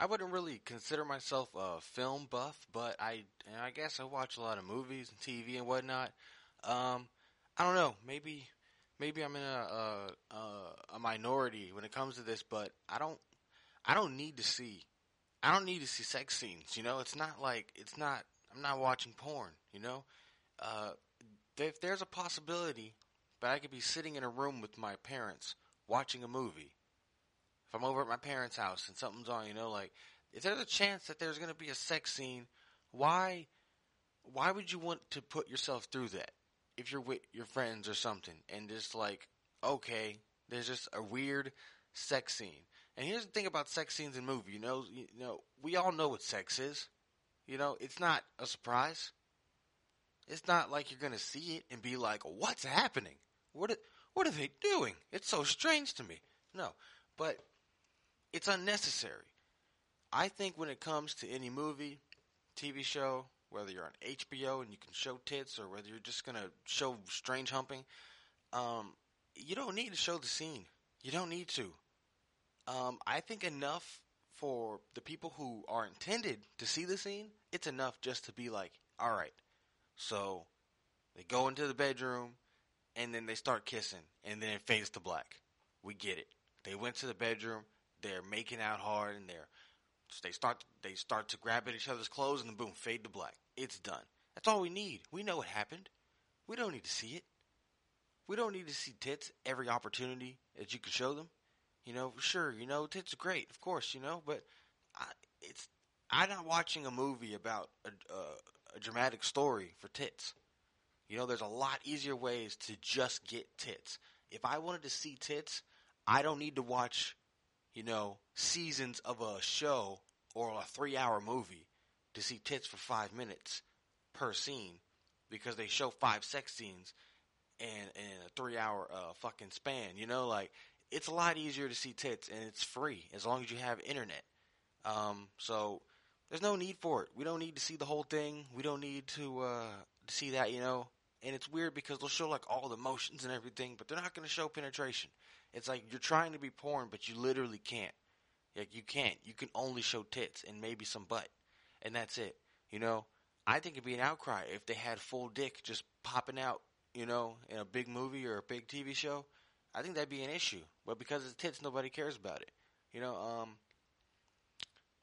I wouldn't really consider myself a film buff, but I I guess I watch a lot of movies and TV and whatnot. Um, I don't know. Maybe maybe I'm in a, a a minority when it comes to this, but I don't I don't need to see I don't need to see sex scenes. You know, it's not like it's not. I'm not watching porn. You know, uh, if there's a possibility, but I could be sitting in a room with my parents watching a movie. If I'm over at my parents' house and something's on, you know, like if there's a chance that there's going to be a sex scene, why, why would you want to put yourself through that if you're with your friends or something and just like, okay, there's just a weird sex scene. And here's the thing about sex scenes in movies. You know, you know, we all know what sex is. You know, it's not a surprise. It's not like you're gonna see it and be like, "What's happening? What? Are, what are they doing? It's so strange to me." No, but it's unnecessary. I think when it comes to any movie, TV show, whether you're on HBO and you can show tits or whether you're just gonna show strange humping, um, you don't need to show the scene. You don't need to. Um, I think enough for the people who are intended to see the scene, it's enough just to be like, all right. So they go into the bedroom and then they start kissing and then it fades to black. We get it. They went to the bedroom, they're making out hard and they're they start they start to grab at each other's clothes and then boom, fade to black. It's done. That's all we need. We know what happened. We don't need to see it. We don't need to see tits every opportunity that you can show them. You know, sure, you know, tits are great, of course, you know, but I, it's I'm not watching a movie about a, a, a dramatic story for tits. You know, there's a lot easier ways to just get tits. If I wanted to see tits, I don't need to watch, you know, seasons of a show or a three hour movie to see tits for five minutes per scene because they show five sex scenes in, in a three hour uh, fucking span. You know, like it's a lot easier to see tits and it's free as long as you have internet. Um, so there's no need for it. We don't need to see the whole thing. We don't need to, uh, to see that, you know. And it's weird because they'll show like all the motions and everything, but they're not going to show penetration. It's like you're trying to be porn, but you literally can't. Like you can't. You can only show tits and maybe some butt, and that's it. You know. I think it'd be an outcry if they had full dick just popping out, you know, in a big movie or a big TV show. I think that'd be an issue. But because it's tits, nobody cares about it. You know, um,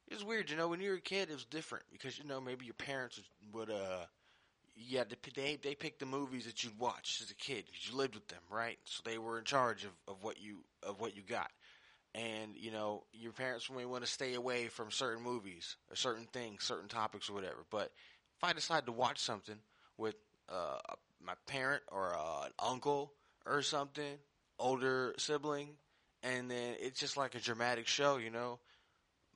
it's weird. You know, when you were a kid, it was different because you know maybe your parents would uh, yeah, they they picked the movies that you'd watch as a kid because you lived with them, right? So they were in charge of, of what you of what you got. And you know, your parents may want to stay away from certain movies or certain things, certain topics or whatever. But if I decide to watch something with uh, my parent or uh, an uncle or something, older sibling, and then it's just like a dramatic show, you know.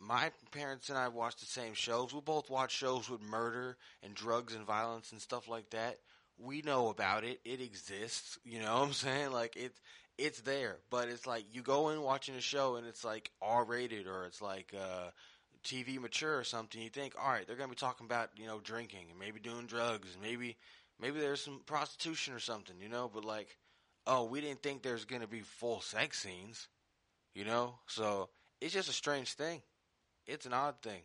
My parents and I watch the same shows. We both watch shows with murder and drugs and violence and stuff like that. We know about it. It exists. You know what I'm saying? Like it's it's there, but it's like you go in watching a show and it's like R rated or it's like uh, TV mature or something. You think, all right, they're gonna be talking about you know drinking and maybe doing drugs and maybe maybe there's some prostitution or something, you know. But like oh, we didn't think there's to be full sex scenes, you know? So it's just a strange thing. It's an odd thing.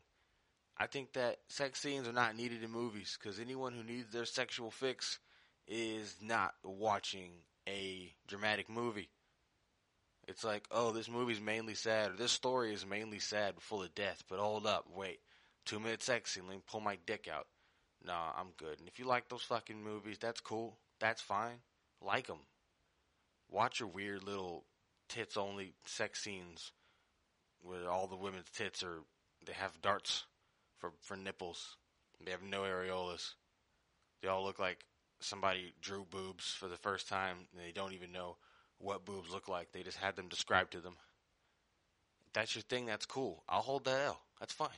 I think that sex scenes are not needed in movies because anyone who needs their sexual fix is not watching a dramatic movie. It's like, oh, this movie's mainly sad, or this story is mainly sad, full of death. But hold up, wait, two minute sex scene, let me pull my dick out. Nah, I'm good. And if you like those fucking movies, that's cool. That's fine. Like them watch your weird little tits only sex scenes where all the women's tits are they have darts for for nipples. They have no areolas. They all look like somebody drew boobs for the first time and they don't even know what boobs look like. They just had them described to them. If that's your thing, that's cool. I'll hold that L. That's fine.